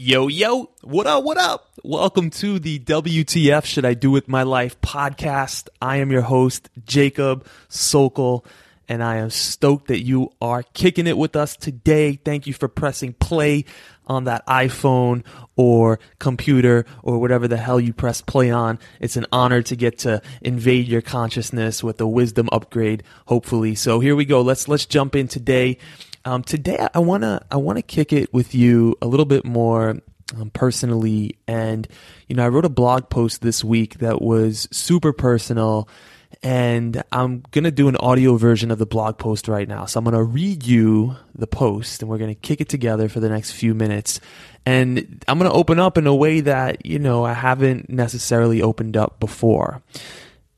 Yo, yo, what up, what up? Welcome to the WTF Should I Do With My Life podcast. I am your host, Jacob Sokol, and I am stoked that you are kicking it with us today. Thank you for pressing play on that iPhone or computer or whatever the hell you press play on. It's an honor to get to invade your consciousness with a wisdom upgrade, hopefully. So here we go. Let's, let's jump in today. Um, today, I wanna I wanna kick it with you a little bit more um, personally, and you know, I wrote a blog post this week that was super personal, and I'm gonna do an audio version of the blog post right now. So I'm gonna read you the post, and we're gonna kick it together for the next few minutes, and I'm gonna open up in a way that you know I haven't necessarily opened up before.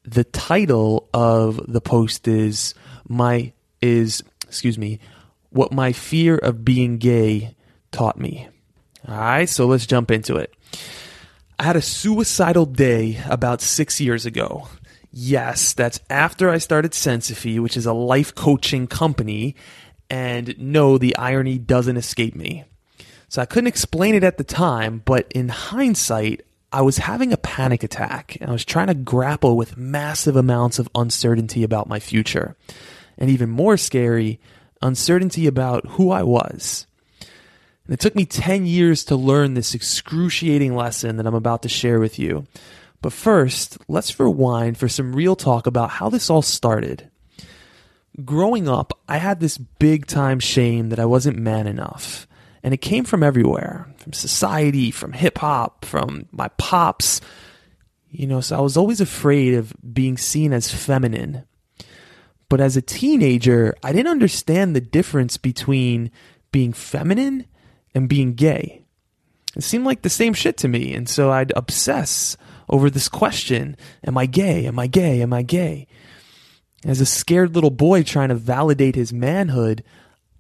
The title of the post is my is excuse me what my fear of being gay taught me. All right, so let's jump into it. I had a suicidal day about six years ago. Yes, that's after I started Sensophy, which is a life coaching company. And no, the irony doesn't escape me. So I couldn't explain it at the time, but in hindsight, I was having a panic attack and I was trying to grapple with massive amounts of uncertainty about my future. And even more scary, uncertainty about who I was. And it took me 10 years to learn this excruciating lesson that I'm about to share with you. But first, let's rewind for some real talk about how this all started. Growing up, I had this big time shame that I wasn't man enough. And it came from everywhere from society, from hip hop, from my pops. You know, so I was always afraid of being seen as feminine. But as a teenager, I didn't understand the difference between being feminine and being gay. It seemed like the same shit to me. And so I'd obsess over this question Am I gay? Am I gay? Am I gay? As a scared little boy trying to validate his manhood,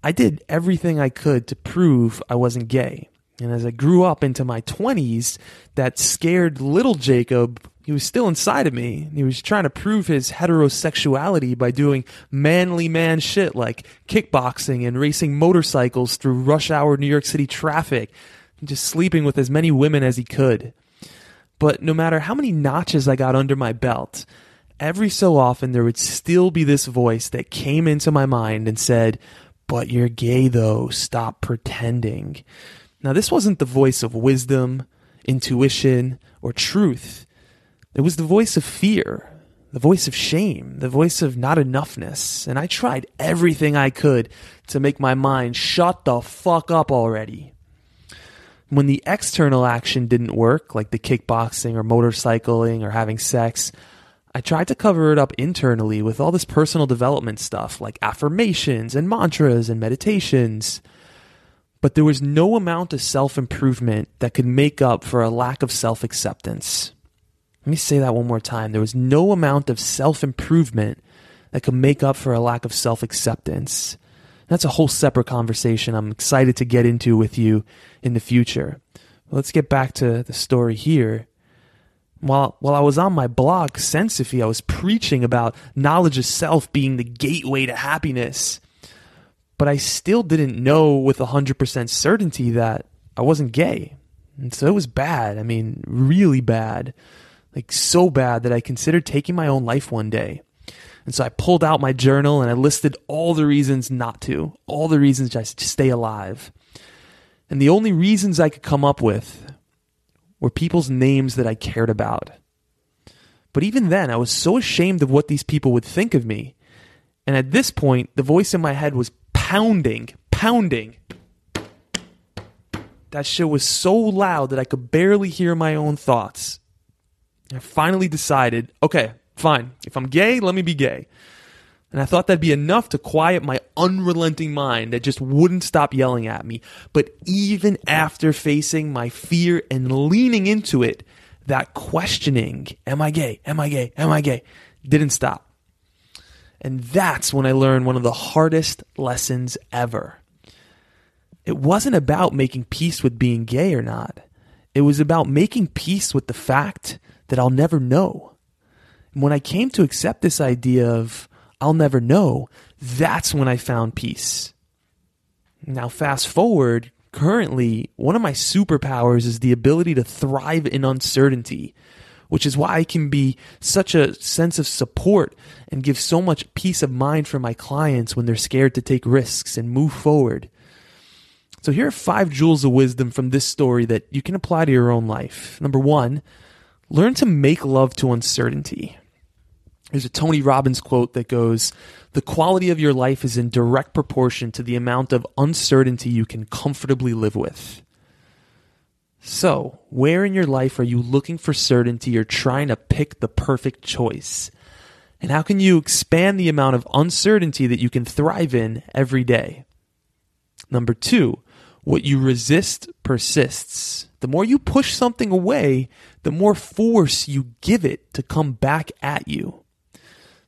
I did everything I could to prove I wasn't gay. And as I grew up into my 20s, that scared little Jacob he was still inside of me. He was trying to prove his heterosexuality by doing manly man shit like kickboxing and racing motorcycles through rush hour New York City traffic and just sleeping with as many women as he could. But no matter how many notches I got under my belt, every so often there would still be this voice that came into my mind and said, But you're gay though, stop pretending. Now, this wasn't the voice of wisdom, intuition, or truth. It was the voice of fear, the voice of shame, the voice of not enoughness. And I tried everything I could to make my mind shut the fuck up already. When the external action didn't work, like the kickboxing or motorcycling or having sex, I tried to cover it up internally with all this personal development stuff like affirmations and mantras and meditations. But there was no amount of self improvement that could make up for a lack of self acceptance. Let me say that one more time. There was no amount of self improvement that could make up for a lack of self acceptance. That's a whole separate conversation I'm excited to get into with you in the future. Let's get back to the story here. While, while I was on my blog, Sensophy, I was preaching about knowledge of self being the gateway to happiness. But I still didn't know with 100% certainty that I wasn't gay. And so it was bad. I mean, really bad like so bad that I considered taking my own life one day. And so I pulled out my journal and I listed all the reasons not to, all the reasons just to stay alive. And the only reasons I could come up with were people's names that I cared about. But even then, I was so ashamed of what these people would think of me. And at this point, the voice in my head was pounding, pounding. That shit was so loud that I could barely hear my own thoughts. I finally decided, okay, fine. If I'm gay, let me be gay. And I thought that'd be enough to quiet my unrelenting mind that just wouldn't stop yelling at me. But even after facing my fear and leaning into it, that questioning, am I gay? Am I gay? Am I gay? didn't stop. And that's when I learned one of the hardest lessons ever. It wasn't about making peace with being gay or not. It was about making peace with the fact that I'll never know. And when I came to accept this idea of I'll never know, that's when I found peace. Now, fast forward Currently, one of my superpowers is the ability to thrive in uncertainty, which is why I can be such a sense of support and give so much peace of mind for my clients when they're scared to take risks and move forward. So, here are five jewels of wisdom from this story that you can apply to your own life. Number one, learn to make love to uncertainty. There's a Tony Robbins quote that goes, The quality of your life is in direct proportion to the amount of uncertainty you can comfortably live with. So, where in your life are you looking for certainty or trying to pick the perfect choice? And how can you expand the amount of uncertainty that you can thrive in every day? Number two, what you resist persists. The more you push something away, the more force you give it to come back at you.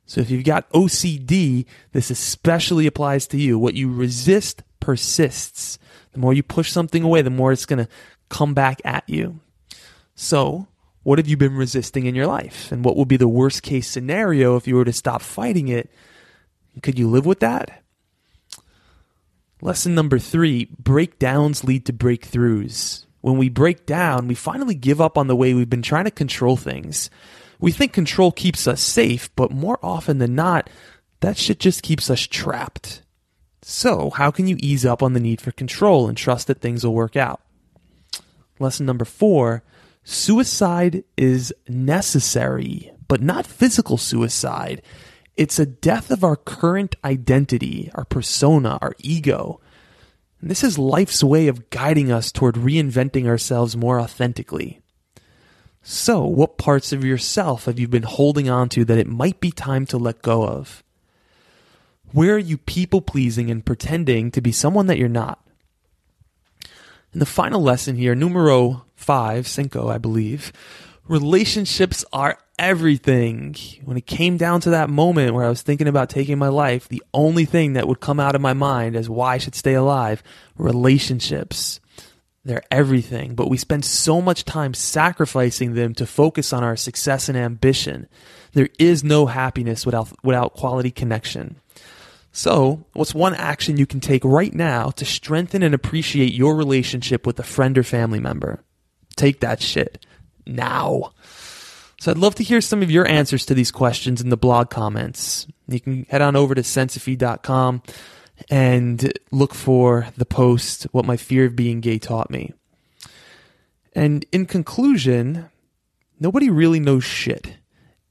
So if you've got OCD, this especially applies to you. What you resist persists. The more you push something away, the more it's going to come back at you. So, what have you been resisting in your life? And what would be the worst case scenario if you were to stop fighting it? Could you live with that? Lesson number three breakdowns lead to breakthroughs. When we break down, we finally give up on the way we've been trying to control things. We think control keeps us safe, but more often than not, that shit just keeps us trapped. So, how can you ease up on the need for control and trust that things will work out? Lesson number four suicide is necessary, but not physical suicide. It's a death of our current identity, our persona, our ego. And this is life's way of guiding us toward reinventing ourselves more authentically. So, what parts of yourself have you been holding on to that it might be time to let go of? Where are you people pleasing and pretending to be someone that you're not? And the final lesson here, numero five, cinco, I believe, relationships are everything. When it came down to that moment where I was thinking about taking my life, the only thing that would come out of my mind as why I should stay alive, relationships. They're everything, but we spend so much time sacrificing them to focus on our success and ambition. There is no happiness without, without quality connection. So, what's one action you can take right now to strengthen and appreciate your relationship with a friend or family member? Take that shit now. So, I'd love to hear some of your answers to these questions in the blog comments. You can head on over to sensophy.com and look for the post, What My Fear of Being Gay Taught Me. And in conclusion, nobody really knows shit.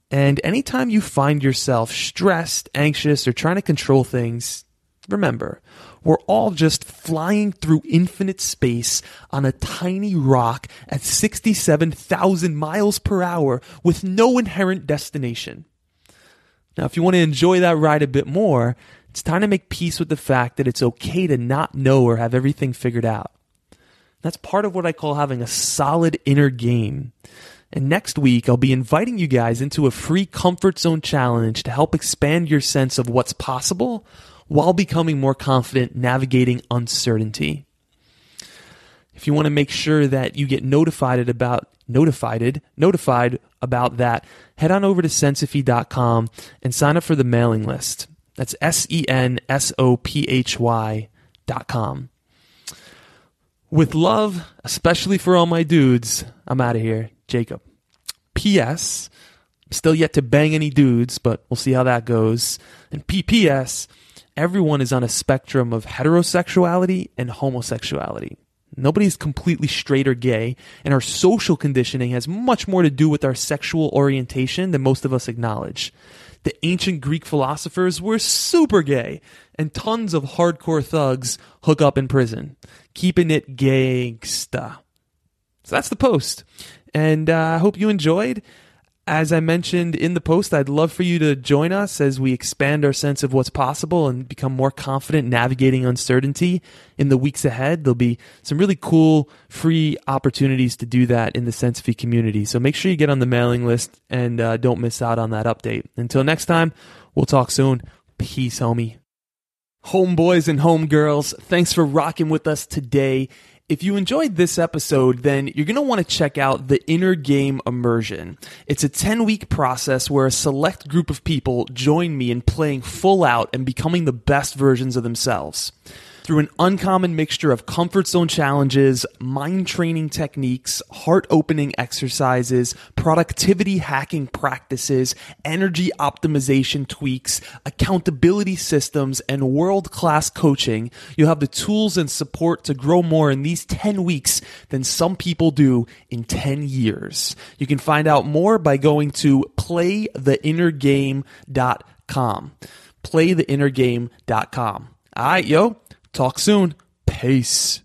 And anytime you find yourself stressed, anxious, or trying to control things, remember, we're all just flying through infinite space on a tiny rock at 67,000 miles per hour with no inherent destination. Now, if you want to enjoy that ride a bit more, it's time to make peace with the fact that it's okay to not know or have everything figured out. That's part of what I call having a solid inner game. And next week, I'll be inviting you guys into a free comfort zone challenge to help expand your sense of what's possible while becoming more confident navigating uncertainty. If you want to make sure that you get notified about notified notified about that, head on over to sensophy.com and sign up for the mailing list. That's S E N S O P H Y dot com. With love, especially for all my dudes, I'm out of here. Jacob. P.S. Still yet to bang any dudes, but we'll see how that goes. And P.P.S. Everyone is on a spectrum of heterosexuality and homosexuality. Nobody's completely straight or gay, and our social conditioning has much more to do with our sexual orientation than most of us acknowledge the ancient Greek philosophers were super gay, and tons of hardcore thugs hook up in prison, keeping it gangsta. So that's the post. And uh, I hope you enjoyed. As I mentioned in the post, I'd love for you to join us as we expand our sense of what's possible and become more confident navigating uncertainty in the weeks ahead. There'll be some really cool free opportunities to do that in the Sensophy community. So make sure you get on the mailing list and uh, don't miss out on that update. Until next time, we'll talk soon. Peace, homie. Homeboys and homegirls, thanks for rocking with us today. If you enjoyed this episode, then you're going to want to check out the Inner Game Immersion. It's a 10 week process where a select group of people join me in playing full out and becoming the best versions of themselves. Through an uncommon mixture of comfort zone challenges, mind training techniques, heart opening exercises, productivity hacking practices, energy optimization tweaks, accountability systems, and world class coaching, you'll have the tools and support to grow more in these 10 weeks than some people do in 10 years. You can find out more by going to playtheinnergame.com. Playtheinnergame.com. All right, yo, talk soon. Peace.